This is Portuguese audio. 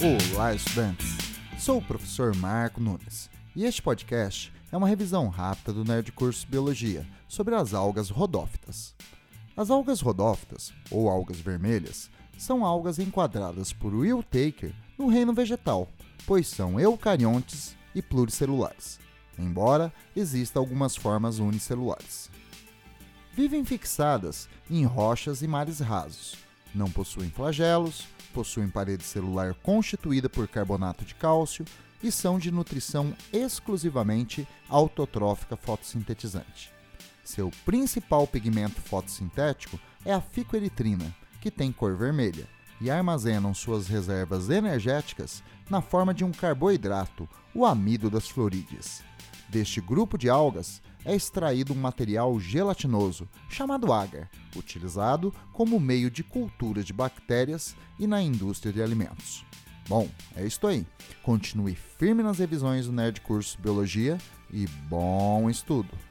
Olá, estudantes! Sou o professor Marco Nunes e este podcast é uma revisão rápida do Nerd Curso Biologia sobre as algas rodófitas. As algas rodófitas, ou algas vermelhas, são algas enquadradas por Will Taker no reino vegetal, pois são eucariontes e pluricelulares, embora existam algumas formas unicelulares. Vivem fixadas em rochas e mares rasos, não possuem flagelos, possuem parede celular constituída por carbonato de cálcio e são de nutrição exclusivamente autotrófica fotossintetizante. Seu principal pigmento fotossintético é a ficoeritrina, que tem cor vermelha, e armazenam suas reservas energéticas na forma de um carboidrato, o amido das florídeas. Deste grupo de algas é extraído um material gelatinoso chamado agar, utilizado como meio de cultura de bactérias e na indústria de alimentos. Bom, é isso aí. Continue firme nas revisões do Nerd Curso Biologia e bom estudo!